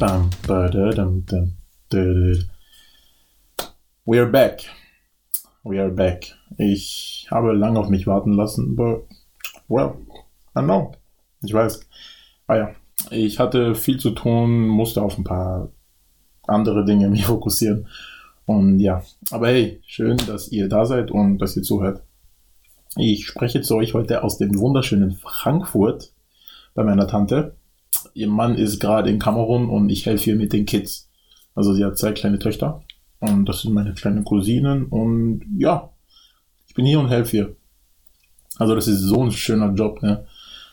Bam, badadam, dam, dadad. We are back. We are back. Ich habe lange auf mich warten lassen, but, well, I know. Ich weiß. Ah ja, ich hatte viel zu tun, musste auf ein paar andere Dinge mich fokussieren. Und ja, aber hey, schön, dass ihr da seid und dass ihr zuhört. Ich spreche zu euch heute aus dem wunderschönen Frankfurt bei meiner Tante. Ihr Mann ist gerade in Kamerun und ich helfe ihr mit den Kids. Also sie hat zwei kleine Töchter und das sind meine kleinen Cousinen und ja, ich bin hier und helfe ihr. Also das ist so ein schöner Job, ne?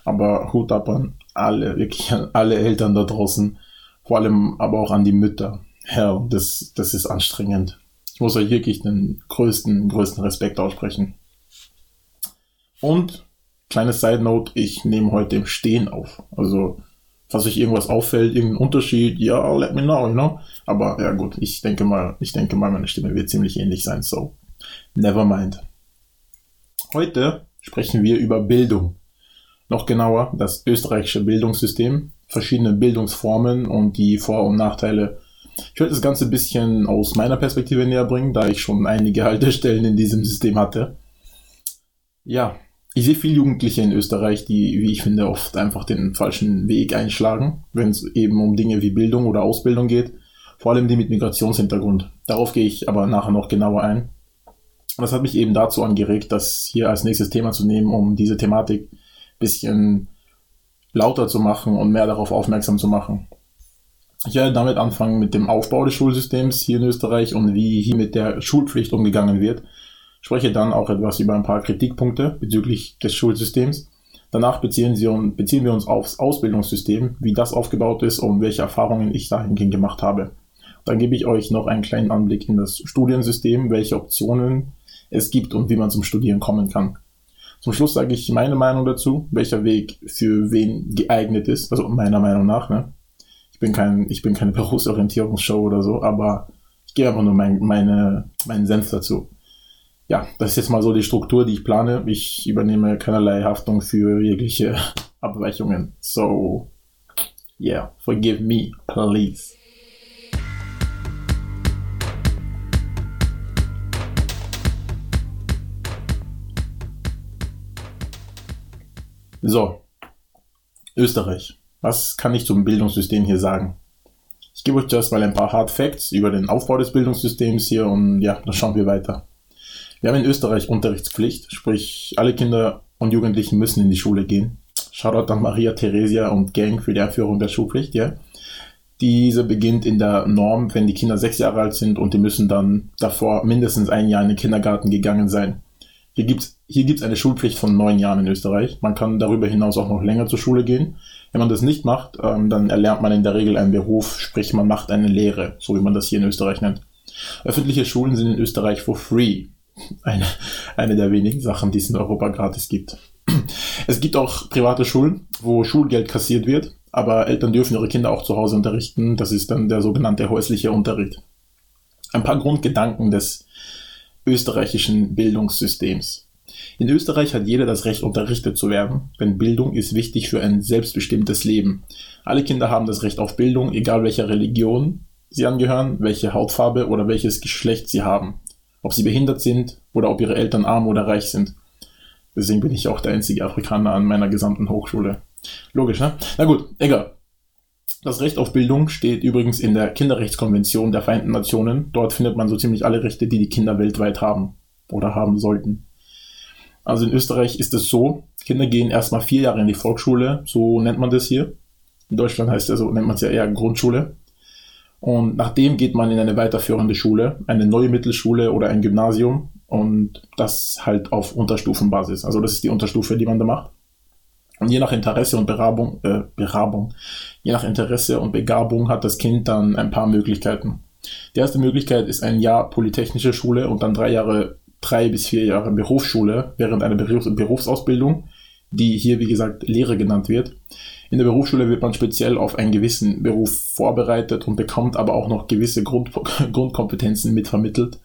Aber Hut ab an alle, wirklich an alle Eltern da draußen, vor allem aber auch an die Mütter. Ja, das, das ist anstrengend. Ich muss euch wirklich den größten, größten Respekt aussprechen. Und, kleine Side Note, ich nehme heute im Stehen auf. Also, falls euch irgendwas auffällt, irgendein Unterschied, ja, let me know, you know. Aber ja gut, ich denke mal, ich denke mal, meine Stimme wird ziemlich ähnlich sein, so. Never mind. Heute sprechen wir über Bildung. Noch genauer, das österreichische Bildungssystem, verschiedene Bildungsformen und die Vor- und Nachteile. Ich werde das Ganze ein bisschen aus meiner Perspektive näher bringen, da ich schon einige Haltestellen in diesem System hatte. Ja, ich sehe viele Jugendliche in Österreich, die, wie ich finde, oft einfach den falschen Weg einschlagen, wenn es eben um Dinge wie Bildung oder Ausbildung geht. Vor allem die mit Migrationshintergrund. Darauf gehe ich aber nachher noch genauer ein. Das hat mich eben dazu angeregt, das hier als nächstes Thema zu nehmen, um diese Thematik bisschen lauter zu machen und mehr darauf aufmerksam zu machen. Ich werde damit anfangen mit dem Aufbau des Schulsystems hier in Österreich und wie hier mit der Schulpflicht umgegangen wird. Spreche dann auch etwas über ein paar Kritikpunkte bezüglich des Schulsystems. Danach beziehen, Sie, beziehen wir uns aufs Ausbildungssystem, wie das aufgebaut ist und welche Erfahrungen ich dahingehend gemacht habe. Dann gebe ich euch noch einen kleinen Anblick in das Studiensystem, welche Optionen es gibt und wie man zum Studieren kommen kann. Zum Schluss sage ich meine Meinung dazu, welcher Weg für wen geeignet ist, also meiner Meinung nach. Ne? Ich bin kein, ich bin keine Berufsorientierungsshow oder so, aber ich gebe einfach nur mein, meine, meinen Senf dazu. Ja, das ist jetzt mal so die Struktur, die ich plane. Ich übernehme keinerlei Haftung für jegliche Abweichungen. So, yeah, forgive me, please. So, Österreich. Was kann ich zum Bildungssystem hier sagen? Ich gebe euch zuerst mal ein paar Hard Facts über den Aufbau des Bildungssystems hier und ja, dann schauen wir weiter. Wir haben in Österreich Unterrichtspflicht, sprich alle Kinder und Jugendlichen müssen in die Schule gehen. Shoutout an Maria Theresia und Gang für die Einführung der Schulpflicht, ja. Diese beginnt in der Norm, wenn die Kinder sechs Jahre alt sind und die müssen dann davor mindestens ein Jahr in den Kindergarten gegangen sein. Hier gibt's hier gibt's eine Schulpflicht von neun Jahren in Österreich. Man kann darüber hinaus auch noch länger zur Schule gehen. Wenn man das nicht macht, ähm, dann erlernt man in der Regel einen Beruf, sprich man macht eine Lehre, so wie man das hier in Österreich nennt. Öffentliche Schulen sind in Österreich for free. Eine, eine der wenigen Sachen, die es in Europa gratis gibt. Es gibt auch private Schulen, wo Schulgeld kassiert wird, aber Eltern dürfen ihre Kinder auch zu Hause unterrichten. Das ist dann der sogenannte häusliche Unterricht. Ein paar Grundgedanken des österreichischen Bildungssystems. In Österreich hat jeder das Recht, unterrichtet zu werden, denn Bildung ist wichtig für ein selbstbestimmtes Leben. Alle Kinder haben das Recht auf Bildung, egal welcher Religion sie angehören, welche Hautfarbe oder welches Geschlecht sie haben, ob sie behindert sind oder ob ihre Eltern arm oder reich sind. Deswegen bin ich auch der einzige Afrikaner an meiner gesamten Hochschule. Logisch, ne? Na gut, egal. Das Recht auf Bildung steht übrigens in der Kinderrechtskonvention der Vereinten Nationen. Dort findet man so ziemlich alle Rechte, die die Kinder weltweit haben oder haben sollten. Also in Österreich ist es so, Kinder gehen erstmal vier Jahre in die Volksschule, so nennt man das hier. In Deutschland heißt es so, nennt man es ja eher Grundschule. Und nachdem geht man in eine weiterführende Schule, eine neue Mittelschule oder ein Gymnasium und das halt auf Unterstufenbasis. Also das ist die Unterstufe, die man da macht. Und je nach Interesse und Berabung, äh, Berabung, je nach Interesse und Begabung hat das Kind dann ein paar Möglichkeiten. Die erste Möglichkeit ist ein Jahr Polytechnische Schule und dann drei Jahre, drei bis vier Jahre Berufsschule während einer Berufs Berufsausbildung, die hier wie gesagt Lehre genannt wird. In der Berufsschule wird man speziell auf einen gewissen Beruf vorbereitet und bekommt aber auch noch gewisse Grund Grundkompetenzen mitvermittelt,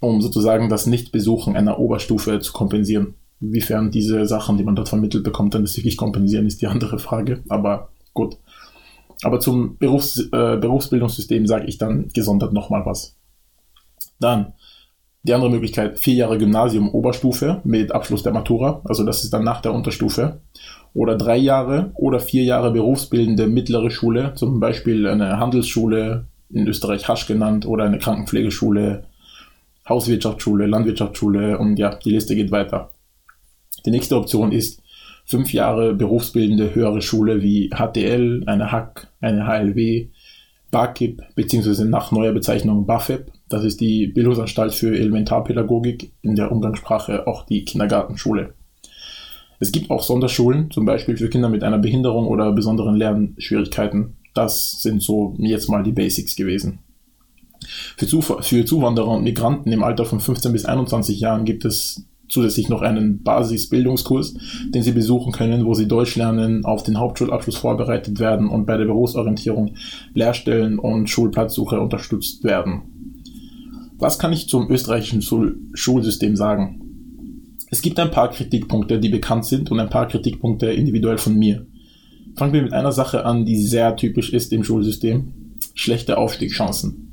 um sozusagen das Nichtbesuchen einer Oberstufe zu kompensieren. Inwiefern diese Sachen, die man dort vermittelt bekommt, dann das wirklich kompensieren, ist die andere Frage. Aber gut. Aber zum Berufs-, äh, Berufsbildungssystem sage ich dann gesondert nochmal was. Dann die andere Möglichkeit, vier Jahre Gymnasium Oberstufe mit Abschluss der Matura, also das ist dann nach der Unterstufe. Oder drei Jahre oder vier Jahre berufsbildende mittlere Schule, zum Beispiel eine Handelsschule, in Österreich Hasch genannt, oder eine Krankenpflegeschule, Hauswirtschaftsschule, Landwirtschaftsschule und ja, die Liste geht weiter. Die nächste Option ist fünf Jahre berufsbildende höhere Schule wie HTL, eine HAC, eine HLW, BAKIP, beziehungsweise nach neuer Bezeichnung BAFEP. Das ist die Bildungsanstalt für Elementarpädagogik, in der Umgangssprache auch die Kindergartenschule. Es gibt auch Sonderschulen, zum Beispiel für Kinder mit einer Behinderung oder besonderen Lernschwierigkeiten. Das sind so jetzt mal die Basics gewesen. Für, Zuf für Zuwanderer und Migranten im Alter von 15 bis 21 Jahren gibt es zusätzlich noch einen Basisbildungskurs, den sie besuchen können, wo sie Deutsch lernen, auf den Hauptschulabschluss vorbereitet werden und bei der Berufsorientierung Lehrstellen und Schulplatzsuche unterstützt werden. Was kann ich zum österreichischen Schul Schulsystem sagen? Es gibt ein paar Kritikpunkte, die bekannt sind und ein paar Kritikpunkte individuell von mir. Fangen wir mit einer Sache an, die sehr typisch ist im Schulsystem. Schlechte Aufstiegschancen.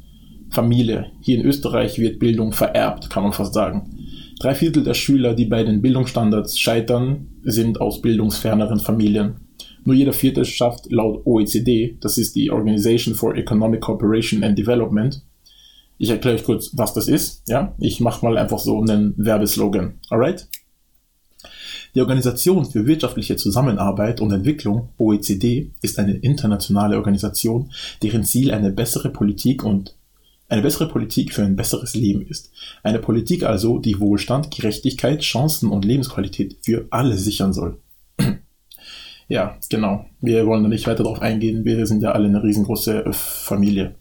Familie. Hier in Österreich wird Bildung vererbt, kann man fast sagen. Drei Viertel der Schüler, die bei den Bildungsstandards scheitern, sind aus bildungsferneren Familien. Nur jeder vierte schafft laut OECD, das ist die Organization for Economic Cooperation and Development. Ich erkläre euch kurz, was das ist. Ja, ich mache mal einfach so einen Werbeslogan. Alright? Die Organisation für wirtschaftliche Zusammenarbeit und Entwicklung, OECD, ist eine internationale Organisation, deren Ziel eine bessere Politik und eine bessere Politik für ein besseres Leben ist. Eine Politik also, die Wohlstand, Gerechtigkeit, Chancen und Lebensqualität für alle sichern soll. ja, genau. Wir wollen da nicht weiter darauf eingehen. Wir sind ja alle eine riesengroße äh, Familie.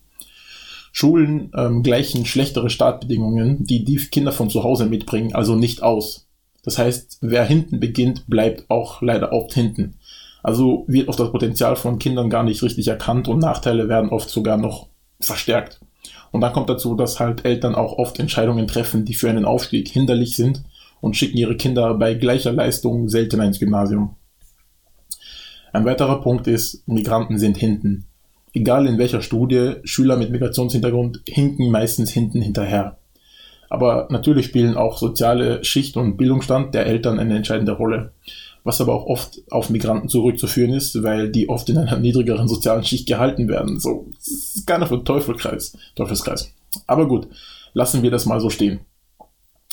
Schulen ähm, gleichen schlechtere Startbedingungen, die die Kinder von zu Hause mitbringen, also nicht aus. Das heißt, wer hinten beginnt, bleibt auch leider oft hinten. Also wird oft das Potenzial von Kindern gar nicht richtig erkannt und Nachteile werden oft sogar noch verstärkt. Und dann kommt dazu, dass halt Eltern auch oft Entscheidungen treffen, die für einen Aufstieg hinderlich sind und schicken ihre Kinder bei gleicher Leistung seltener ins Gymnasium. Ein weiterer Punkt ist, Migranten sind hinten. Egal in welcher Studie, Schüler mit Migrationshintergrund hinken meistens hinten hinterher. Aber natürlich spielen auch soziale Schicht und Bildungsstand der Eltern eine entscheidende Rolle was aber auch oft auf Migranten zurückzuführen ist, weil die oft in einer niedrigeren sozialen Schicht gehalten werden. So, das ist keiner für Teufelkreis, Teufelskreis. Aber gut, lassen wir das mal so stehen.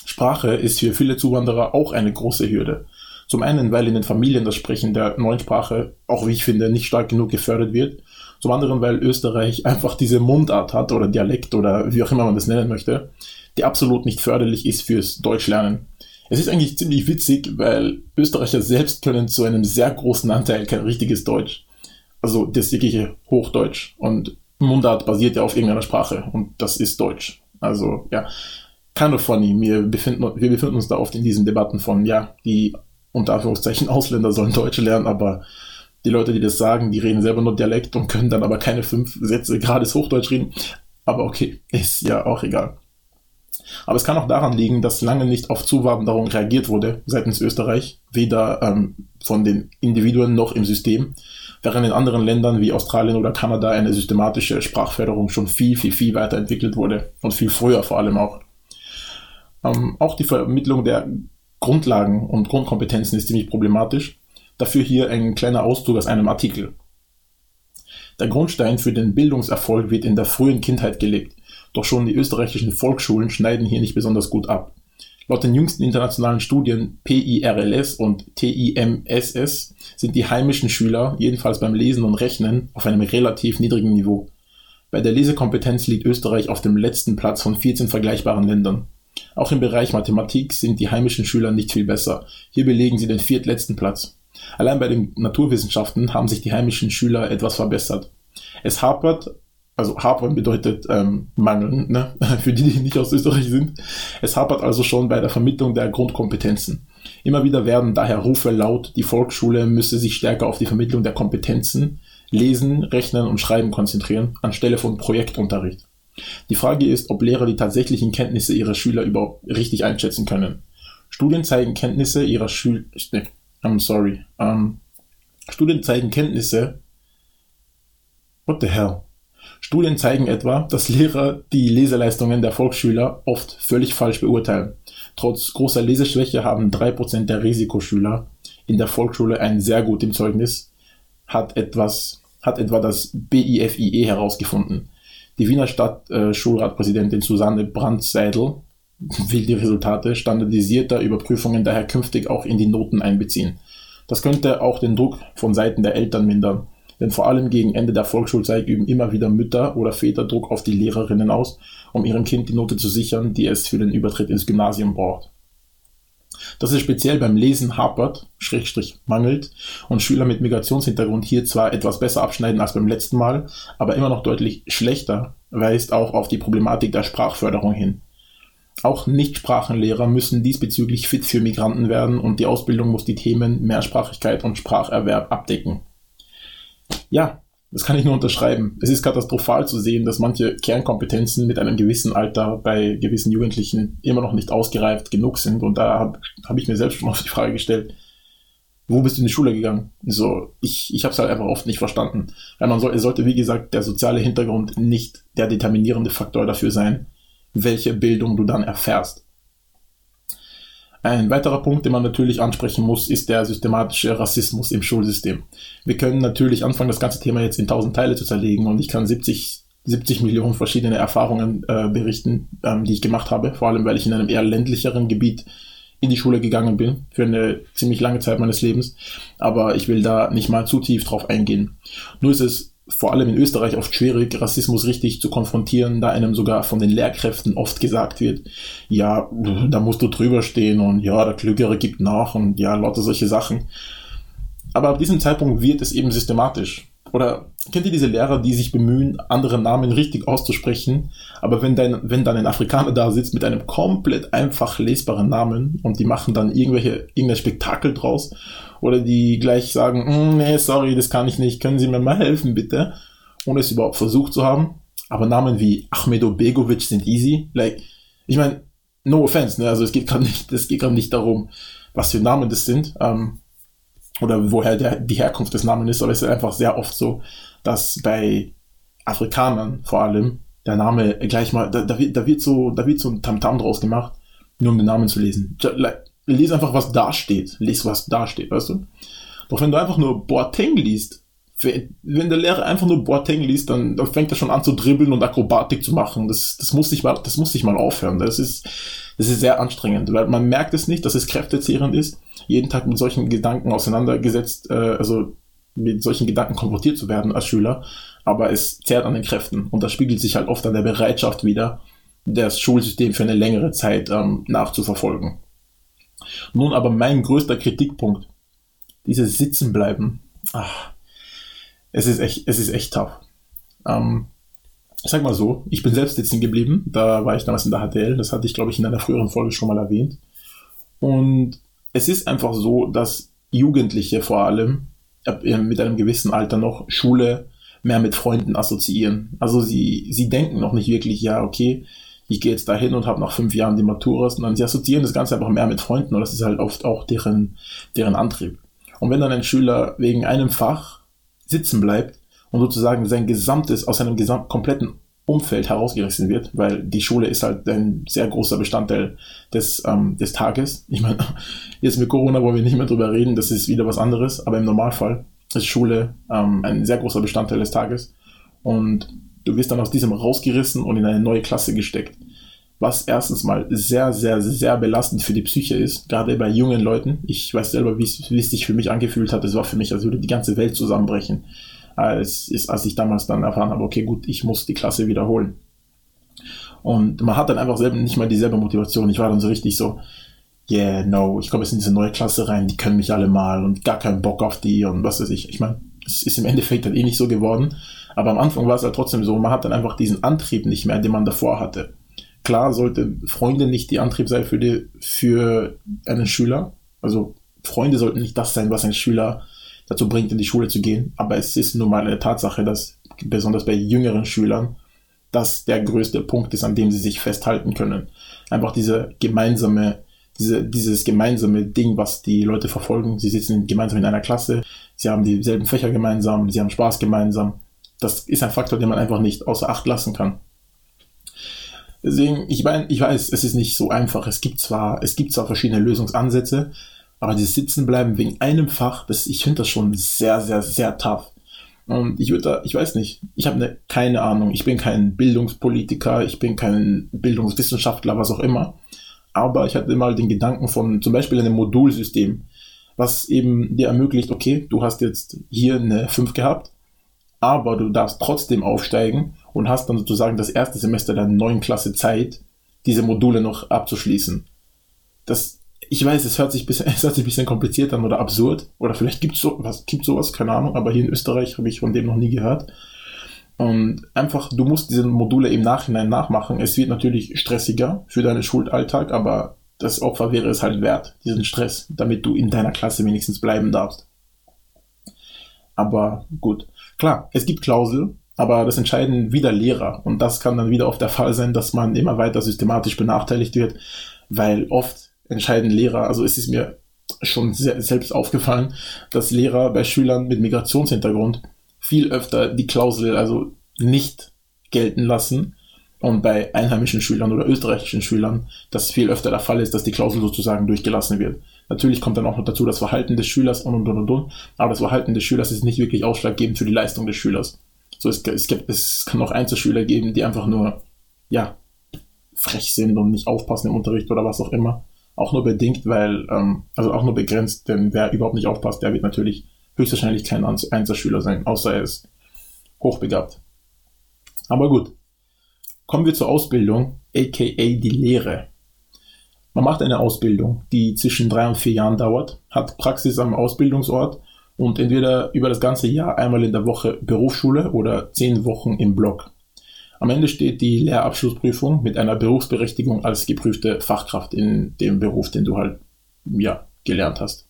Sprache ist für viele Zuwanderer auch eine große Hürde. Zum einen, weil in den Familien das Sprechen der neuen Sprache, auch wie ich finde, nicht stark genug gefördert wird. Zum anderen, weil Österreich einfach diese Mundart hat oder Dialekt oder wie auch immer man das nennen möchte, die absolut nicht förderlich ist fürs Deutschlernen. Es ist eigentlich ziemlich witzig, weil Österreicher selbst können zu einem sehr großen Anteil kein richtiges Deutsch. Also das wirkliche Hochdeutsch. Und Mundart basiert ja auf irgendeiner Sprache und das ist Deutsch. Also ja, kind of funny. Wir befinden, wir befinden uns da oft in diesen Debatten von, ja, die unter Anführungszeichen Ausländer sollen Deutsch lernen, aber die Leute, die das sagen, die reden selber nur Dialekt und können dann aber keine fünf Sätze gerades Hochdeutsch reden. Aber okay, ist ja auch egal. Aber es kann auch daran liegen, dass lange nicht auf Zuwanderung reagiert wurde seitens Österreich, weder ähm, von den Individuen noch im System, während in anderen Ländern wie Australien oder Kanada eine systematische Sprachförderung schon viel, viel, viel weiterentwickelt wurde und viel früher vor allem auch. Ähm, auch die Vermittlung der Grundlagen und Grundkompetenzen ist ziemlich problematisch. Dafür hier ein kleiner Auszug aus einem Artikel. Der Grundstein für den Bildungserfolg wird in der frühen Kindheit gelegt. Doch schon die österreichischen Volksschulen schneiden hier nicht besonders gut ab. Laut den jüngsten internationalen Studien PIRLS und TIMSS sind die heimischen Schüler jedenfalls beim Lesen und Rechnen auf einem relativ niedrigen Niveau. Bei der Lesekompetenz liegt Österreich auf dem letzten Platz von 14 vergleichbaren Ländern. Auch im Bereich Mathematik sind die heimischen Schüler nicht viel besser. Hier belegen sie den viertletzten Platz. Allein bei den Naturwissenschaften haben sich die heimischen Schüler etwas verbessert. Es hapert also hapern bedeutet ähm, mangeln, ne? für die, die nicht aus Österreich sind. Es hapert also schon bei der Vermittlung der Grundkompetenzen. Immer wieder werden daher Rufe laut, die Volksschule müsse sich stärker auf die Vermittlung der Kompetenzen, Lesen, Rechnen und Schreiben konzentrieren, anstelle von Projektunterricht. Die Frage ist, ob Lehrer die tatsächlichen Kenntnisse ihrer Schüler überhaupt richtig einschätzen können. Studien zeigen Kenntnisse ihrer Schüler, I'm sorry, ähm, Studien zeigen Kenntnisse What the hell? Studien zeigen etwa, dass Lehrer die Leseleistungen der Volksschüler oft völlig falsch beurteilen. Trotz großer Leseschwäche haben 3% der Risikoschüler in der Volksschule ein sehr gutes Zeugnis, hat etwas, hat etwa das BIFIE herausgefunden. Die Wiener Stadtschulratpräsidentin äh, Susanne Brandseidel will die Resultate standardisierter Überprüfungen daher künftig auch in die Noten einbeziehen. Das könnte auch den Druck von Seiten der Eltern mindern, denn vor allem gegen Ende der Volksschulzeit üben immer wieder Mütter oder Väter Druck auf die Lehrerinnen aus, um ihrem Kind die Note zu sichern, die es für den Übertritt ins Gymnasium braucht. Dass es speziell beim Lesen hapert, Schrägstrich mangelt und Schüler mit Migrationshintergrund hier zwar etwas besser abschneiden als beim letzten Mal, aber immer noch deutlich schlechter, weist auch auf die Problematik der Sprachförderung hin. Auch Nichtsprachenlehrer müssen diesbezüglich fit für Migranten werden und die Ausbildung muss die Themen Mehrsprachigkeit und Spracherwerb abdecken. Ja, das kann ich nur unterschreiben. Es ist katastrophal zu sehen, dass manche Kernkompetenzen mit einem gewissen Alter bei gewissen Jugendlichen immer noch nicht ausgereift genug sind. Und da habe hab ich mir selbst schon oft die Frage gestellt, wo bist du in die Schule gegangen? So, ich, ich habe es halt einfach oft nicht verstanden. Weil man soll, sollte, wie gesagt, der soziale Hintergrund nicht der determinierende Faktor dafür sein, welche Bildung du dann erfährst. Ein weiterer Punkt, den man natürlich ansprechen muss, ist der systematische Rassismus im Schulsystem. Wir können natürlich anfangen, das ganze Thema jetzt in tausend Teile zu zerlegen und ich kann 70, 70 Millionen verschiedene Erfahrungen äh, berichten, ähm, die ich gemacht habe, vor allem weil ich in einem eher ländlicheren Gebiet in die Schule gegangen bin, für eine ziemlich lange Zeit meines Lebens. Aber ich will da nicht mal zu tief drauf eingehen. Nur ist es vor allem in Österreich oft schwierig, Rassismus richtig zu konfrontieren, da einem sogar von den Lehrkräften oft gesagt wird, ja, da musst du drüber stehen und ja, der Klügere gibt nach und ja, lauter solche Sachen. Aber ab diesem Zeitpunkt wird es eben systematisch. Oder kennt ihr diese Lehrer, die sich bemühen, andere Namen richtig auszusprechen, aber wenn, dein, wenn dann ein Afrikaner da sitzt mit einem komplett einfach lesbaren Namen und die machen dann irgendwelche, irgendein Spektakel draus oder die gleich sagen, mm, nee, sorry, das kann ich nicht, können Sie mir mal helfen, bitte, ohne es überhaupt versucht zu haben. Aber Namen wie Ahmedo Begovic sind easy. Like, ich meine, no offense, ne? Also es geht gerade nicht, nicht darum, was für Namen das sind, ähm, oder woher der, die Herkunft des Namens ist, aber es ist einfach sehr oft so, dass bei Afrikanern vor allem der Name gleich mal, da, da, wird, da wird so, da wird so ein Tamtam draus gemacht, nur um den Namen zu lesen. Lies einfach, was da steht. Lies, was da steht, weißt du? Doch wenn du einfach nur Boateng liest, wenn der Lehrer einfach nur Boateng liest, dann, dann fängt er schon an zu dribbeln und Akrobatik zu machen. Das, das muss sich mal, das muss sich mal aufhören. Das ist, das ist sehr anstrengend, weil man merkt es nicht, dass es kräftezehrend ist, jeden Tag mit solchen Gedanken auseinandergesetzt, äh, also mit solchen Gedanken konfrontiert zu werden als Schüler, aber es zehrt an den Kräften und das spiegelt sich halt oft an der Bereitschaft wieder, das Schulsystem für eine längere Zeit ähm, nachzuverfolgen. Nun aber mein größter Kritikpunkt. Dieses Sitzenbleiben. Ach, es ist echt, es ist echt tough. Ähm, ich sag mal so, ich bin selbst sitzen geblieben. Da war ich damals in der HTL. Das hatte ich, glaube ich, in einer früheren Folge schon mal erwähnt. Und es ist einfach so, dass Jugendliche vor allem mit einem gewissen Alter noch Schule mehr mit Freunden assoziieren. Also sie, sie denken noch nicht wirklich, ja, okay, ich gehe jetzt dahin und habe nach fünf Jahren die Matura, sondern sie assoziieren das Ganze einfach mehr mit Freunden und das ist halt oft auch deren, deren Antrieb. Und wenn dann ein Schüler wegen einem Fach sitzen bleibt und sozusagen sein gesamtes, aus seinem gesamten, kompletten Umfeld herausgerissen wird, weil die Schule ist halt ein sehr großer Bestandteil des, ähm, des Tages. Ich meine, jetzt mit Corona wollen wir nicht mehr drüber reden, das ist wieder was anderes, aber im Normalfall ist Schule ähm, ein sehr großer Bestandteil des Tages. Und du wirst dann aus diesem rausgerissen und in eine neue Klasse gesteckt. Was erstens mal sehr, sehr, sehr belastend für die Psyche ist, gerade bei jungen Leuten. Ich weiß selber, wie es, sich für mich angefühlt hat. Es war für mich, als würde die ganze Welt zusammenbrechen. Als, als ich damals dann erfahren habe, okay, gut, ich muss die Klasse wiederholen. Und man hat dann einfach selber nicht mal dieselbe Motivation. Ich war dann so richtig so, yeah, no, ich komme jetzt in diese neue Klasse rein, die können mich alle mal und gar keinen Bock auf die und was weiß ich. Ich meine, es ist im Endeffekt dann eh nicht so geworden. Aber am Anfang war es halt trotzdem so, man hat dann einfach diesen Antrieb nicht mehr, den man davor hatte. Klar sollte Freunde nicht die Antrieb sein für, die, für einen Schüler. Also Freunde sollten nicht das sein, was ein Schüler dazu bringt, in die Schule zu gehen. Aber es ist nun mal eine Tatsache, dass besonders bei jüngeren Schülern das der größte Punkt ist, an dem sie sich festhalten können. Einfach diese gemeinsame, diese, dieses gemeinsame Ding, was die Leute verfolgen. Sie sitzen gemeinsam in einer Klasse, sie haben dieselben Fächer gemeinsam, sie haben Spaß gemeinsam das ist ein Faktor, den man einfach nicht außer Acht lassen kann. Deswegen, ich meine, ich weiß, es ist nicht so einfach. Es gibt zwar, es gibt zwar verschiedene Lösungsansätze, aber dieses Sitzenbleiben wegen einem Fach, das, ich finde das schon sehr, sehr, sehr tough. Und ich würde da, ich weiß nicht, ich habe ne, keine Ahnung. Ich bin kein Bildungspolitiker, ich bin kein Bildungswissenschaftler, was auch immer. Aber ich hatte mal den Gedanken von zum Beispiel einem Modulsystem, was eben dir ermöglicht, okay, du hast jetzt hier eine 5 gehabt, aber du darfst trotzdem aufsteigen und hast dann sozusagen das erste Semester der neuen Klasse Zeit, diese Module noch abzuschließen. Das, ich weiß, es hört sich bisschen, es hört sich ein bisschen kompliziert an oder absurd, oder vielleicht gibt es so, was, gibt sowas, keine Ahnung, aber hier in Österreich habe ich von dem noch nie gehört. Und einfach, du musst diese Module im Nachhinein nachmachen. Es wird natürlich stressiger für deinen Schulalltag, aber das Opfer wäre es halt wert, diesen Stress, damit du in deiner Klasse wenigstens bleiben darfst. Aber gut. Klar, es gibt Klausel, aber das entscheiden wieder Lehrer. Und das kann dann wieder oft der Fall sein, dass man immer weiter systematisch benachteiligt wird, weil oft entscheiden Lehrer, also es ist mir schon selbst aufgefallen, dass Lehrer bei Schülern mit Migrationshintergrund viel öfter die Klausel also nicht gelten lassen und bei einheimischen Schülern oder österreichischen Schülern das viel öfter der Fall ist, dass die Klausel sozusagen durchgelassen wird. Natürlich kommt dann auch noch dazu das Verhalten des Schülers und und und und, aber das Verhalten des Schülers ist nicht wirklich ausschlaggebend für die Leistung des Schülers. So, es, es, gibt, es kann auch Einzelschüler geben, die einfach nur, ja, frech sind und nicht aufpassen im Unterricht oder was auch immer. Auch nur bedingt, weil, ähm, also auch nur begrenzt, denn wer überhaupt nicht aufpasst, der wird natürlich höchstwahrscheinlich kein Einzelschüler sein, außer er ist hochbegabt. Aber gut. Kommen wir zur Ausbildung, aka die Lehre. Man macht eine Ausbildung, die zwischen drei und vier Jahren dauert, hat Praxis am Ausbildungsort und entweder über das ganze Jahr einmal in der Woche Berufsschule oder zehn Wochen im Block. Am Ende steht die Lehrabschlussprüfung mit einer Berufsberechtigung als geprüfte Fachkraft in dem Beruf, den du halt, ja, gelernt hast.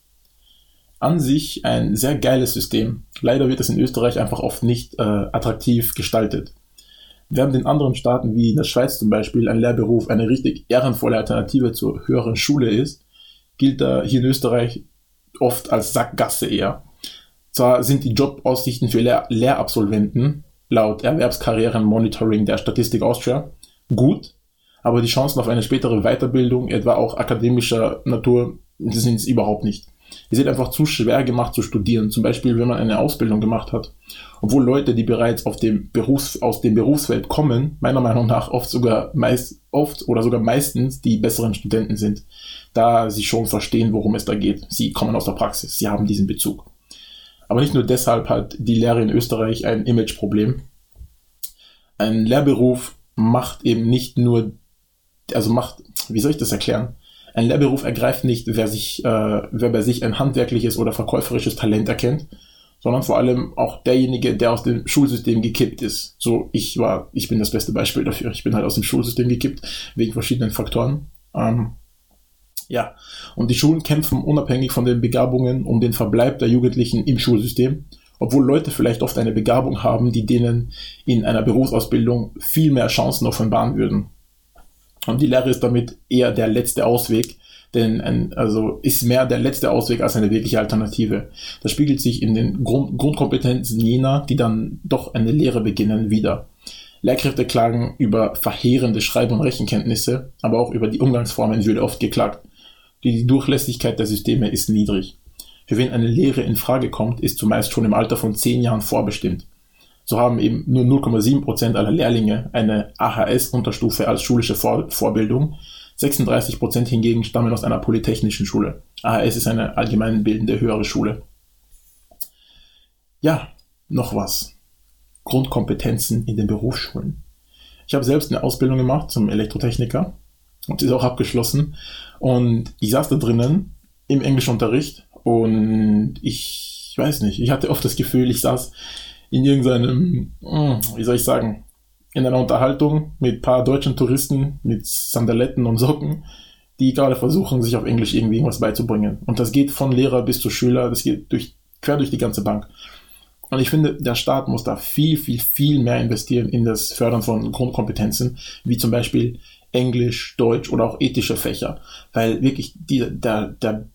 An sich ein sehr geiles System. Leider wird es in Österreich einfach oft nicht äh, attraktiv gestaltet. Während in anderen Staaten wie in der Schweiz zum Beispiel ein Lehrberuf eine richtig ehrenvolle Alternative zur höheren Schule ist, gilt er hier in Österreich oft als Sackgasse eher. Zwar sind die Jobaussichten für Lehr Lehrabsolventen laut Erwerbskarrierenmonitoring der Statistik Austria gut, aber die Chancen auf eine spätere Weiterbildung, etwa auch akademischer Natur, sind es überhaupt nicht. Es wird einfach zu schwer gemacht zu studieren, zum Beispiel wenn man eine Ausbildung gemacht hat. Obwohl Leute, die bereits dem Berufs-, aus dem Berufsfeld kommen, meiner Meinung nach oft sogar meist, oft oder sogar meistens die besseren Studenten sind, da sie schon verstehen, worum es da geht. Sie kommen aus der Praxis, sie haben diesen Bezug. Aber nicht nur deshalb hat die Lehre in Österreich ein Imageproblem. Ein Lehrberuf macht eben nicht nur, also macht, wie soll ich das erklären? Ein Lehrberuf ergreift nicht, wer sich, äh, wer bei sich ein handwerkliches oder verkäuferisches Talent erkennt, sondern vor allem auch derjenige, der aus dem Schulsystem gekippt ist. So, ich war, ich bin das beste Beispiel dafür. Ich bin halt aus dem Schulsystem gekippt, wegen verschiedenen Faktoren. Ähm, ja, und die Schulen kämpfen unabhängig von den Begabungen um den Verbleib der Jugendlichen im Schulsystem, obwohl Leute vielleicht oft eine Begabung haben, die denen in einer Berufsausbildung viel mehr Chancen offenbaren würden. Und die Lehre ist damit eher der letzte Ausweg, denn ein, also ist mehr der letzte Ausweg als eine wirkliche Alternative. Das spiegelt sich in den Grund Grundkompetenzen jener, die dann doch eine Lehre beginnen, wieder. Lehrkräfte klagen über verheerende Schreib- und Rechenkenntnisse, aber auch über die Umgangsformen würde oft geklagt. Die Durchlässigkeit der Systeme ist niedrig. Für wen eine Lehre in Frage kommt, ist zumeist schon im Alter von zehn Jahren vorbestimmt. So haben eben nur 0,7% aller Lehrlinge eine AHS-Unterstufe als schulische Vor Vorbildung. 36% hingegen stammen aus einer polytechnischen Schule. AHS ist eine allgemeinbildende höhere Schule. Ja, noch was. Grundkompetenzen in den Berufsschulen. Ich habe selbst eine Ausbildung gemacht zum Elektrotechniker und ist auch abgeschlossen. Und ich saß da drinnen im Englischunterricht und ich weiß nicht, ich hatte oft das Gefühl, ich saß in irgendeinem, hm, wie soll ich sagen, in einer Unterhaltung mit ein paar deutschen Touristen mit Sandaletten und Socken, die gerade versuchen, sich auf Englisch irgendwie irgendwas beizubringen. Und das geht von Lehrer bis zu Schüler, das geht durch, quer durch die ganze Bank. Und ich finde, der Staat muss da viel, viel, viel mehr investieren in das Fördern von Grundkompetenzen, wie zum Beispiel Englisch, Deutsch oder auch ethische Fächer, weil wirklich die, der, der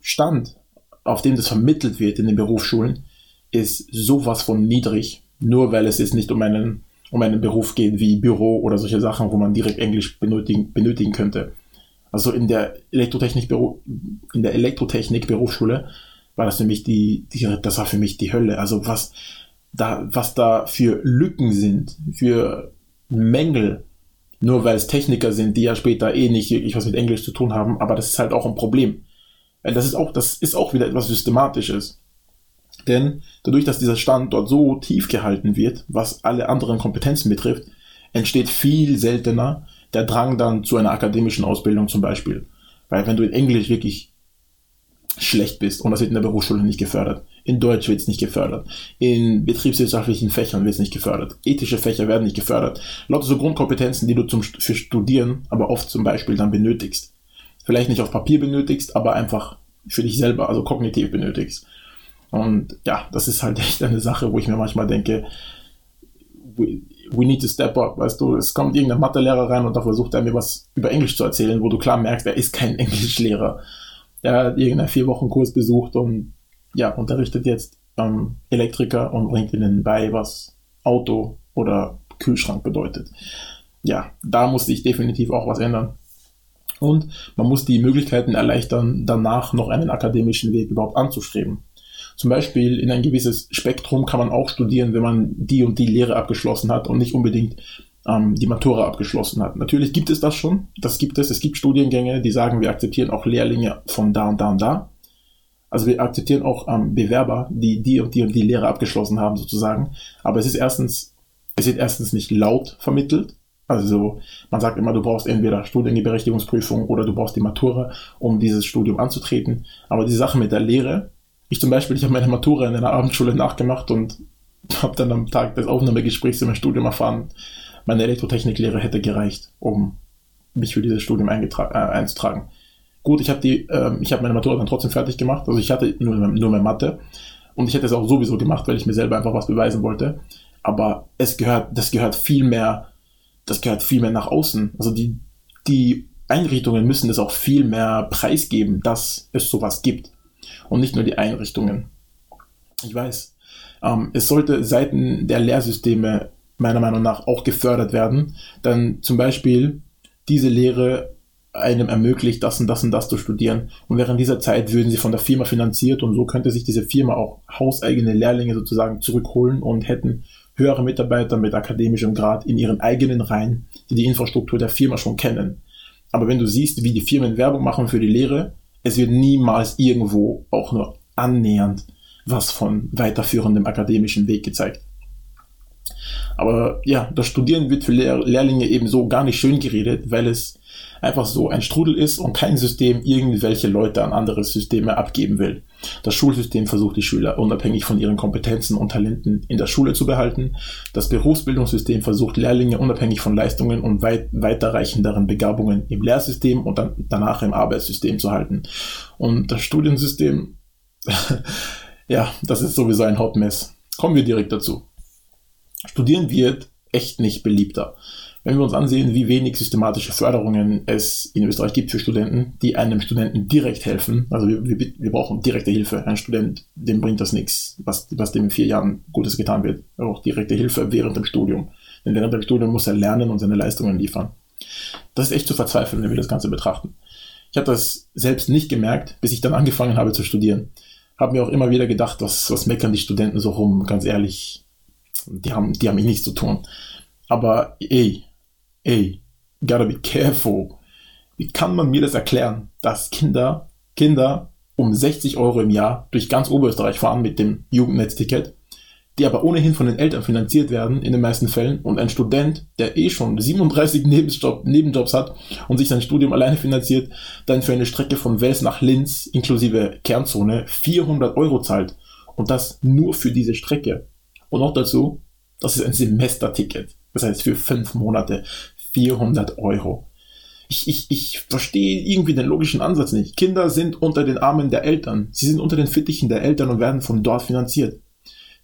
Stand, auf dem das vermittelt wird in den Berufsschulen, ist sowas von niedrig, Nur weil es jetzt nicht um einen, um einen Beruf geht wie Büro oder solche Sachen, wo man direkt Englisch benötigen, benötigen könnte. Also in der Elektrotechnik, in der Elektrotechnik Berufsschule war das für mich die, die, das war für mich die Hölle. Also was da, was da für Lücken sind, für Mängel, nur weil es Techniker sind, die ja später eh nicht wirklich was mit Englisch zu tun haben, aber das ist halt auch ein Problem. Weil das ist auch, das ist auch wieder etwas Systematisches. Denn dadurch, dass dieser Stand dort so tief gehalten wird, was alle anderen Kompetenzen betrifft, entsteht viel seltener der Drang dann zu einer akademischen Ausbildung zum Beispiel. Weil wenn du in Englisch wirklich schlecht bist und das wird in der Berufsschule nicht gefördert, in Deutsch wird es nicht gefördert, in betriebswirtschaftlichen Fächern wird es nicht gefördert, ethische Fächer werden nicht gefördert, lauter so Grundkompetenzen, die du zum, für Studieren aber oft zum Beispiel dann benötigst. Vielleicht nicht auf Papier benötigst, aber einfach für dich selber, also kognitiv benötigst. Und ja, das ist halt echt eine Sache, wo ich mir manchmal denke, we need to step up, weißt du, es kommt irgendein Mathelehrer rein und da versucht er mir was über Englisch zu erzählen, wo du klar merkst, er ist kein Englischlehrer. Er hat irgendeinen vier Wochen Kurs besucht und ja, unterrichtet jetzt ähm, Elektriker und bringt ihnen bei, was Auto oder Kühlschrank bedeutet. Ja, da muss sich definitiv auch was ändern. Und man muss die Möglichkeiten erleichtern, danach noch einen akademischen Weg überhaupt anzustreben. Zum Beispiel in ein gewisses Spektrum kann man auch studieren, wenn man die und die Lehre abgeschlossen hat und nicht unbedingt ähm, die Matura abgeschlossen hat. Natürlich gibt es das schon, das gibt es. Es gibt Studiengänge, die sagen, wir akzeptieren auch Lehrlinge von da und da und da. Also wir akzeptieren auch ähm, Bewerber, die die und die und die Lehre abgeschlossen haben sozusagen. Aber es ist erstens, es wird erstens nicht laut vermittelt. Also man sagt immer, du brauchst entweder Studienberechtigungsprüfung oder du brauchst die Matura, um dieses Studium anzutreten. Aber die Sache mit der Lehre, ich zum Beispiel, ich habe meine Matura in einer Abendschule nachgemacht und habe dann am Tag des Aufnahmegesprächs in mein Studium erfahren, meine Elektrotechniklehre hätte gereicht, um mich für dieses Studium äh, einzutragen. Gut, ich habe die, äh, ich habe meine Matura dann trotzdem fertig gemacht, also ich hatte nur, nur mehr Mathe und ich hätte es auch sowieso gemacht, weil ich mir selber einfach was beweisen wollte. Aber es gehört, das gehört viel mehr, das gehört viel mehr nach außen. Also die, die Einrichtungen müssen es auch viel mehr preisgeben, dass es sowas gibt und nicht nur die Einrichtungen. Ich weiß, ähm, es sollte Seiten der Lehrsysteme meiner Meinung nach auch gefördert werden, dann zum Beispiel diese Lehre einem ermöglicht, das und das und das zu studieren. Und während dieser Zeit würden sie von der Firma finanziert und so könnte sich diese Firma auch hauseigene Lehrlinge sozusagen zurückholen und hätten höhere Mitarbeiter mit akademischem Grad in ihren eigenen Reihen, die die Infrastruktur der Firma schon kennen. Aber wenn du siehst, wie die Firmen Werbung machen für die Lehre, es wird niemals irgendwo auch nur annähernd was von weiterführendem akademischen Weg gezeigt. Aber ja, das Studieren wird für Lehr Lehrlinge eben so gar nicht schön geredet, weil es einfach so ein Strudel ist und kein System irgendwelche Leute an andere Systeme abgeben will. Das Schulsystem versucht die Schüler unabhängig von ihren Kompetenzen und Talenten in der Schule zu behalten. Das Berufsbildungssystem versucht Lehrlinge unabhängig von Leistungen und weit weiterreichenderen Begabungen im Lehrsystem und dann danach im Arbeitssystem zu halten. Und das Studiensystem, ja, das ist sowieso ein Hauptmess. Kommen wir direkt dazu. Studieren wird echt nicht beliebter. Wenn wir uns ansehen, wie wenig systematische Förderungen es in Österreich gibt für Studenten, die einem Studenten direkt helfen, also wir, wir, wir brauchen direkte Hilfe. Ein Student, dem bringt das nichts, was, was dem in vier Jahren Gutes getan wird. Er braucht direkte Hilfe während dem Studium. Denn während dem Studium muss er lernen und seine Leistungen liefern. Das ist echt zu verzweifeln, wenn wir das Ganze betrachten. Ich habe das selbst nicht gemerkt, bis ich dann angefangen habe zu studieren. Habe mir auch immer wieder gedacht, was, was meckern die Studenten so rum, ganz ehrlich. Die haben, die haben mich nichts zu tun. Aber ey, ey, gotta be careful. Wie kann man mir das erklären, dass Kinder, Kinder um 60 Euro im Jahr durch ganz Oberösterreich fahren mit dem Jugendnetzticket, die aber ohnehin von den Eltern finanziert werden in den meisten Fällen und ein Student, der eh schon 37 Nebenjob, Nebenjobs hat und sich sein Studium alleine finanziert, dann für eine Strecke von Wels nach Linz inklusive Kernzone 400 Euro zahlt und das nur für diese Strecke. Und noch dazu, das ist ein Semesterticket. Das heißt für fünf Monate 400 Euro. Ich, ich, ich verstehe irgendwie den logischen Ansatz nicht. Kinder sind unter den Armen der Eltern. Sie sind unter den Fittichen der Eltern und werden von dort finanziert.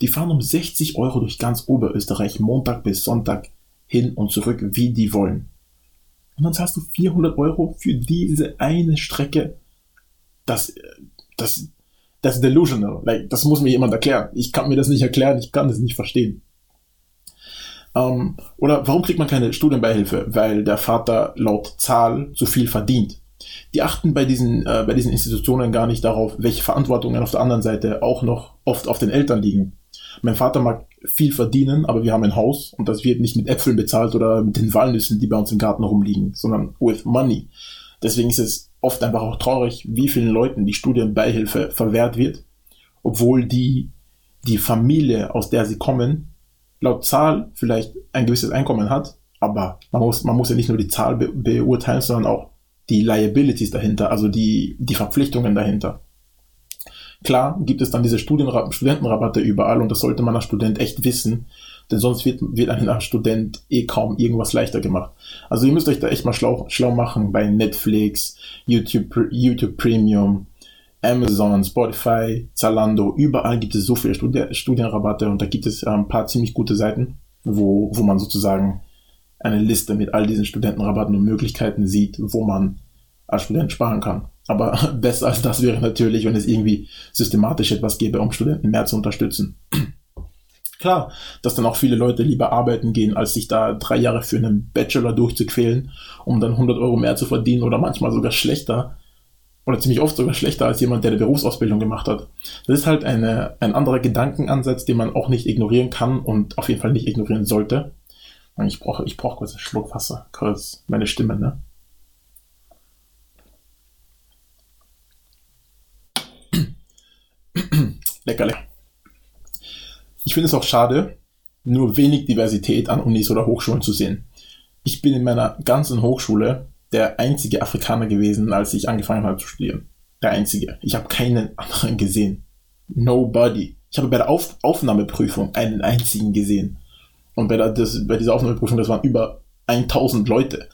Die fahren um 60 Euro durch ganz Oberösterreich Montag bis Sonntag hin und zurück, wie die wollen. Und dann zahlst du 400 Euro für diese eine Strecke. Das, das, das ist delusional. Das muss mir jemand erklären. Ich kann mir das nicht erklären, ich kann das nicht verstehen. Ähm, oder warum kriegt man keine Studienbeihilfe? Weil der Vater laut Zahl zu viel verdient. Die achten bei diesen, äh, bei diesen Institutionen gar nicht darauf, welche Verantwortungen auf der anderen Seite auch noch oft auf den Eltern liegen. Mein Vater mag viel verdienen, aber wir haben ein Haus und das wird nicht mit Äpfeln bezahlt oder mit den Walnüssen, die bei uns im Garten rumliegen, sondern with money. Deswegen ist es oft einfach auch traurig, wie vielen Leuten die Studienbeihilfe verwehrt wird, obwohl die, die Familie, aus der sie kommen, laut Zahl vielleicht ein gewisses Einkommen hat, aber man muss, man muss ja nicht nur die Zahl be beurteilen, sondern auch die Liabilities dahinter, also die, die Verpflichtungen dahinter. Klar gibt es dann diese Studienra Studentenrabatte überall und das sollte man als Student echt wissen, denn sonst wird, wird einem als Student eh kaum irgendwas leichter gemacht. Also ihr müsst euch da echt mal schlau, schlau machen bei Netflix, YouTube, YouTube Premium, Amazon, Spotify, Zalando, überall gibt es so viele Studi Studienrabatte und da gibt es ein paar ziemlich gute Seiten, wo, wo man sozusagen eine Liste mit all diesen Studentenrabatten und Möglichkeiten sieht, wo man als Student sparen kann. Aber besser als das wäre natürlich, wenn es irgendwie systematisch etwas gäbe, um Studenten mehr zu unterstützen. Klar, dass dann auch viele Leute lieber arbeiten gehen, als sich da drei Jahre für einen Bachelor durchzuquälen, um dann 100 Euro mehr zu verdienen oder manchmal sogar schlechter oder ziemlich oft sogar schlechter als jemand, der eine Berufsausbildung gemacht hat. Das ist halt eine, ein anderer Gedankenansatz, den man auch nicht ignorieren kann und auf jeden Fall nicht ignorieren sollte. Ich brauche ich brauch kurz einen Schluck Wasser, kurz meine Stimme, ne? Leckerle. Ich finde es auch schade, nur wenig Diversität an Unis oder Hochschulen zu sehen. Ich bin in meiner ganzen Hochschule der einzige Afrikaner gewesen, als ich angefangen habe zu studieren. Der einzige. Ich habe keinen anderen gesehen. Nobody. Ich habe bei der Auf Aufnahmeprüfung einen einzigen gesehen. Und bei, der, das, bei dieser Aufnahmeprüfung, das waren über 1000 Leute.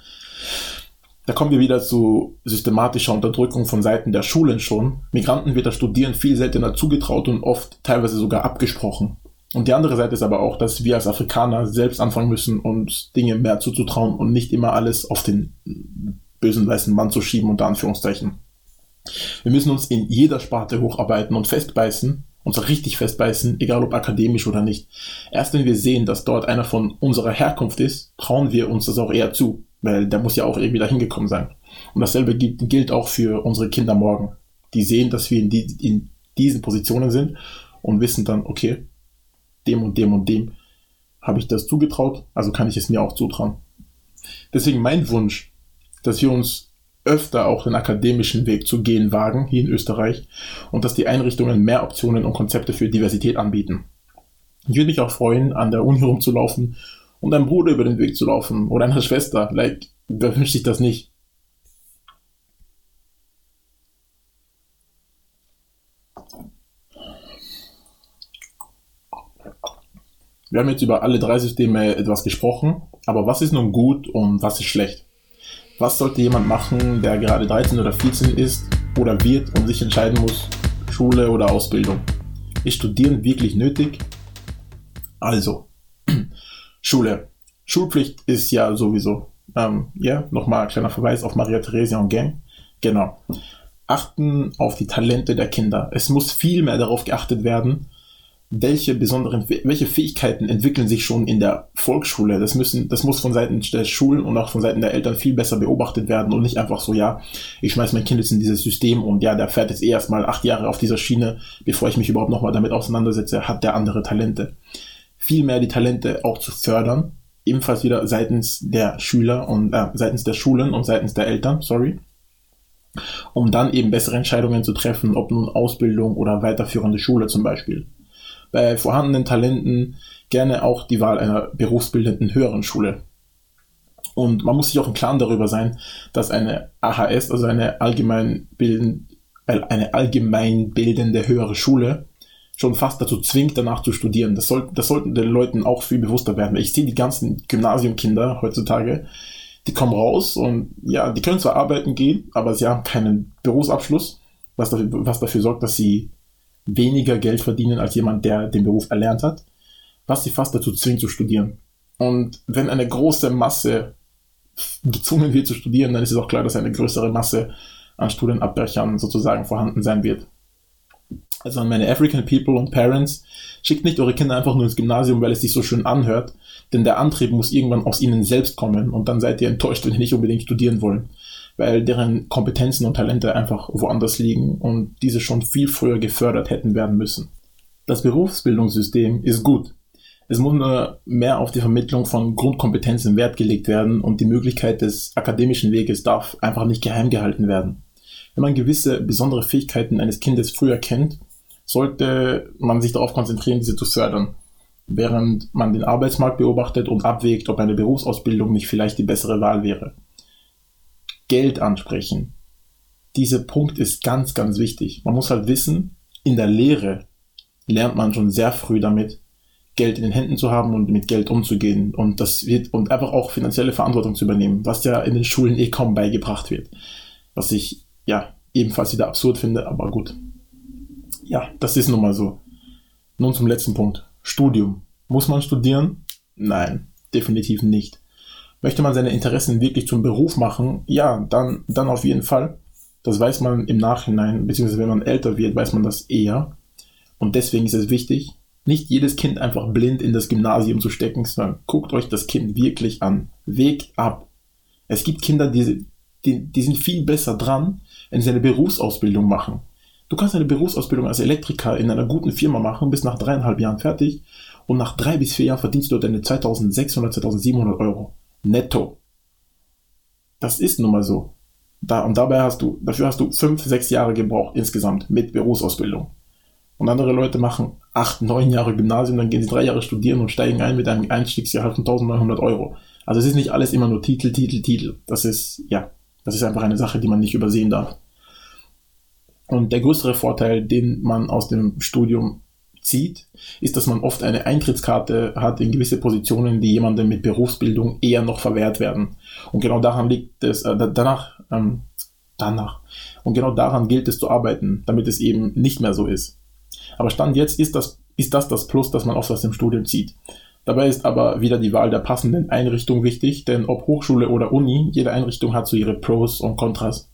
Da kommen wir wieder zu systematischer Unterdrückung von Seiten der Schulen schon. Migranten wird das Studieren viel seltener zugetraut und oft teilweise sogar abgesprochen. Und die andere Seite ist aber auch, dass wir als Afrikaner selbst anfangen müssen, uns Dinge mehr zuzutrauen und nicht immer alles auf den bösen weißen Mann zu schieben, unter Anführungszeichen. Wir müssen uns in jeder Sparte hocharbeiten und festbeißen, uns richtig festbeißen, egal ob akademisch oder nicht. Erst wenn wir sehen, dass dort einer von unserer Herkunft ist, trauen wir uns das auch eher zu weil der muss ja auch irgendwie dahin gekommen sein. Und dasselbe gilt auch für unsere Kinder morgen. Die sehen, dass wir in, die, in diesen Positionen sind und wissen dann, okay, dem und dem und dem habe ich das zugetraut, also kann ich es mir auch zutrauen. Deswegen mein Wunsch, dass wir uns öfter auch den akademischen Weg zu gehen wagen, hier in Österreich, und dass die Einrichtungen mehr Optionen und Konzepte für Diversität anbieten. Ich würde mich auch freuen, an der Uni rumzulaufen und einem Bruder über den Weg zu laufen oder einer Schwester. Like, wer wünscht sich das nicht? Wir haben jetzt über alle drei Systeme etwas gesprochen, aber was ist nun gut und was ist schlecht? Was sollte jemand machen, der gerade 13 oder 14 ist oder wird und sich entscheiden muss, Schule oder Ausbildung? Ist Studieren wirklich nötig? Also, Schule. Schulpflicht ist ja sowieso. Ähm, ja, nochmal kleiner Verweis auf Maria Theresia und Gang. Genau. Achten auf die Talente der Kinder. Es muss viel mehr darauf geachtet werden, welche besonderen, welche Fähigkeiten entwickeln sich schon in der Volksschule. Das müssen, das muss von Seiten der Schulen und auch von Seiten der Eltern viel besser beobachtet werden und nicht einfach so, ja, ich schmeiß mein Kind jetzt in dieses System und ja, der fährt jetzt eh erstmal acht Jahre auf dieser Schiene, bevor ich mich überhaupt nochmal damit auseinandersetze, hat der andere Talente viel mehr die Talente auch zu fördern, ebenfalls wieder seitens der Schüler und äh, seitens der Schulen und seitens der Eltern, sorry, um dann eben bessere Entscheidungen zu treffen, ob nun Ausbildung oder weiterführende Schule zum Beispiel. Bei vorhandenen Talenten gerne auch die Wahl einer berufsbildenden höheren Schule. Und man muss sich auch im Klaren darüber sein, dass eine AHS, also eine allgemein, bilden, äh, eine allgemein bildende höhere Schule, schon fast dazu zwingt, danach zu studieren. Das, soll, das sollten den Leuten auch viel bewusster werden. Ich sehe die ganzen Gymnasiumkinder heutzutage, die kommen raus und ja, die können zwar arbeiten gehen, aber sie haben keinen Berufsabschluss, was dafür, was dafür sorgt, dass sie weniger Geld verdienen als jemand, der den Beruf erlernt hat, was sie fast dazu zwingt zu studieren. Und wenn eine große Masse gezwungen wird zu studieren, dann ist es auch klar, dass eine größere Masse an Studienabbrechern sozusagen vorhanden sein wird. Also an meine African People und Parents, schickt nicht eure Kinder einfach nur ins Gymnasium, weil es sich so schön anhört, denn der Antrieb muss irgendwann aus ihnen selbst kommen und dann seid ihr enttäuscht, wenn ihr nicht unbedingt studieren wollen, weil deren Kompetenzen und Talente einfach woanders liegen und diese schon viel früher gefördert hätten werden müssen. Das Berufsbildungssystem ist gut. Es muss nur mehr auf die Vermittlung von Grundkompetenzen Wert gelegt werden und die Möglichkeit des akademischen Weges darf einfach nicht geheim gehalten werden. Wenn man gewisse besondere Fähigkeiten eines Kindes früher kennt, sollte man sich darauf konzentrieren, diese zu fördern, während man den Arbeitsmarkt beobachtet und abwägt, ob eine Berufsausbildung nicht vielleicht die bessere Wahl wäre. Geld ansprechen. Dieser Punkt ist ganz, ganz wichtig. Man muss halt wissen, in der Lehre lernt man schon sehr früh damit, Geld in den Händen zu haben und mit Geld umzugehen und das wird und einfach auch finanzielle Verantwortung zu übernehmen, was ja in den Schulen eh kaum beigebracht wird. Was ich ja ebenfalls wieder absurd finde, aber gut. Ja, das ist nun mal so. Nun zum letzten Punkt. Studium. Muss man studieren? Nein, definitiv nicht. Möchte man seine Interessen wirklich zum Beruf machen? Ja, dann, dann auf jeden Fall. Das weiß man im Nachhinein, beziehungsweise wenn man älter wird, weiß man das eher. Und deswegen ist es wichtig, nicht jedes Kind einfach blind in das Gymnasium zu stecken, sondern guckt euch das Kind wirklich an. Weg ab. Es gibt Kinder, die, die, die sind viel besser dran, wenn sie eine Berufsausbildung machen. Du kannst eine Berufsausbildung als Elektriker in einer guten Firma machen, bis nach dreieinhalb Jahren fertig und nach drei bis vier Jahren verdienst du deine 2600, 2700 Euro netto. Das ist nun mal so. Da, und dabei hast du, dafür hast du fünf, sechs Jahre gebraucht insgesamt mit Berufsausbildung. Und andere Leute machen acht, neun Jahre Gymnasium, dann gehen sie drei Jahre studieren und steigen ein mit einem Einstiegsgehalt von 1900 Euro. Also es ist nicht alles immer nur Titel, Titel, Titel. Das ist, ja, das ist einfach eine Sache, die man nicht übersehen darf. Und der größere Vorteil, den man aus dem Studium zieht, ist, dass man oft eine Eintrittskarte hat in gewisse Positionen, die jemandem mit Berufsbildung eher noch verwehrt werden. Und genau daran liegt es, äh, danach, ähm, danach. Und genau daran gilt es zu arbeiten, damit es eben nicht mehr so ist. Aber Stand jetzt ist das, ist das das Plus, das man oft aus dem Studium zieht. Dabei ist aber wieder die Wahl der passenden Einrichtung wichtig, denn ob Hochschule oder Uni, jede Einrichtung hat so ihre Pros und Kontras.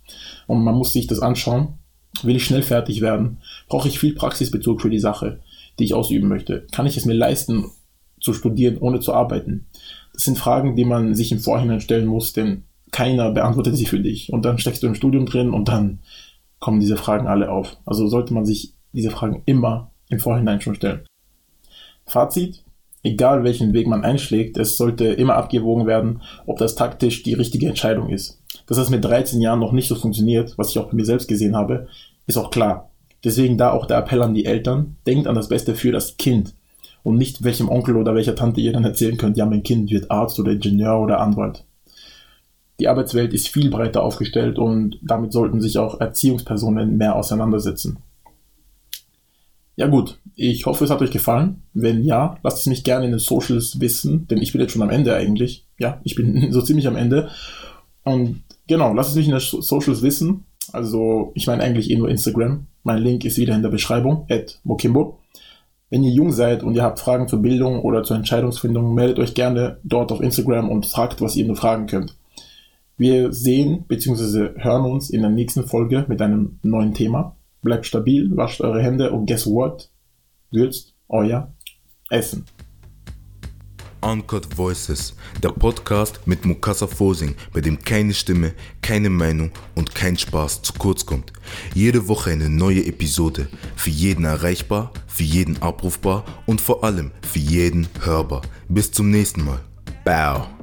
Und man muss sich das anschauen. Will ich schnell fertig werden? Brauche ich viel Praxisbezug für die Sache, die ich ausüben möchte? Kann ich es mir leisten, zu studieren, ohne zu arbeiten? Das sind Fragen, die man sich im Vorhinein stellen muss, denn keiner beantwortet sie für dich. Und dann steckst du im Studium drin und dann kommen diese Fragen alle auf. Also sollte man sich diese Fragen immer im Vorhinein schon stellen. Fazit, egal welchen Weg man einschlägt, es sollte immer abgewogen werden, ob das taktisch die richtige Entscheidung ist. Dass das mit 13 Jahren noch nicht so funktioniert, was ich auch bei mir selbst gesehen habe, ist auch klar. Deswegen da auch der Appell an die Eltern, denkt an das Beste für das Kind und nicht welchem Onkel oder welcher Tante ihr dann erzählen könnt, ja, mein Kind wird Arzt oder Ingenieur oder Anwalt. Die Arbeitswelt ist viel breiter aufgestellt und damit sollten sich auch Erziehungspersonen mehr auseinandersetzen. Ja gut, ich hoffe, es hat euch gefallen. Wenn ja, lasst es mich gerne in den Socials wissen, denn ich bin jetzt schon am Ende eigentlich. Ja, ich bin so ziemlich am Ende. Und genau, lasst es mich in den Socials wissen. Also, ich meine eigentlich eh nur Instagram. Mein Link ist wieder in der Beschreibung, at Mokimbo. Wenn ihr jung seid und ihr habt Fragen zur Bildung oder zur Entscheidungsfindung, meldet euch gerne dort auf Instagram und fragt, was ihr nur fragen könnt. Wir sehen bzw. hören uns in der nächsten Folge mit einem neuen Thema. Bleibt stabil, wascht eure Hände und guess what? Würzt euer Essen. Uncut Voices, der Podcast mit Mukasa Fosing, bei dem keine Stimme, keine Meinung und kein Spaß zu kurz kommt. Jede Woche eine neue Episode, für jeden erreichbar, für jeden abrufbar und vor allem für jeden hörbar. Bis zum nächsten Mal. Bow.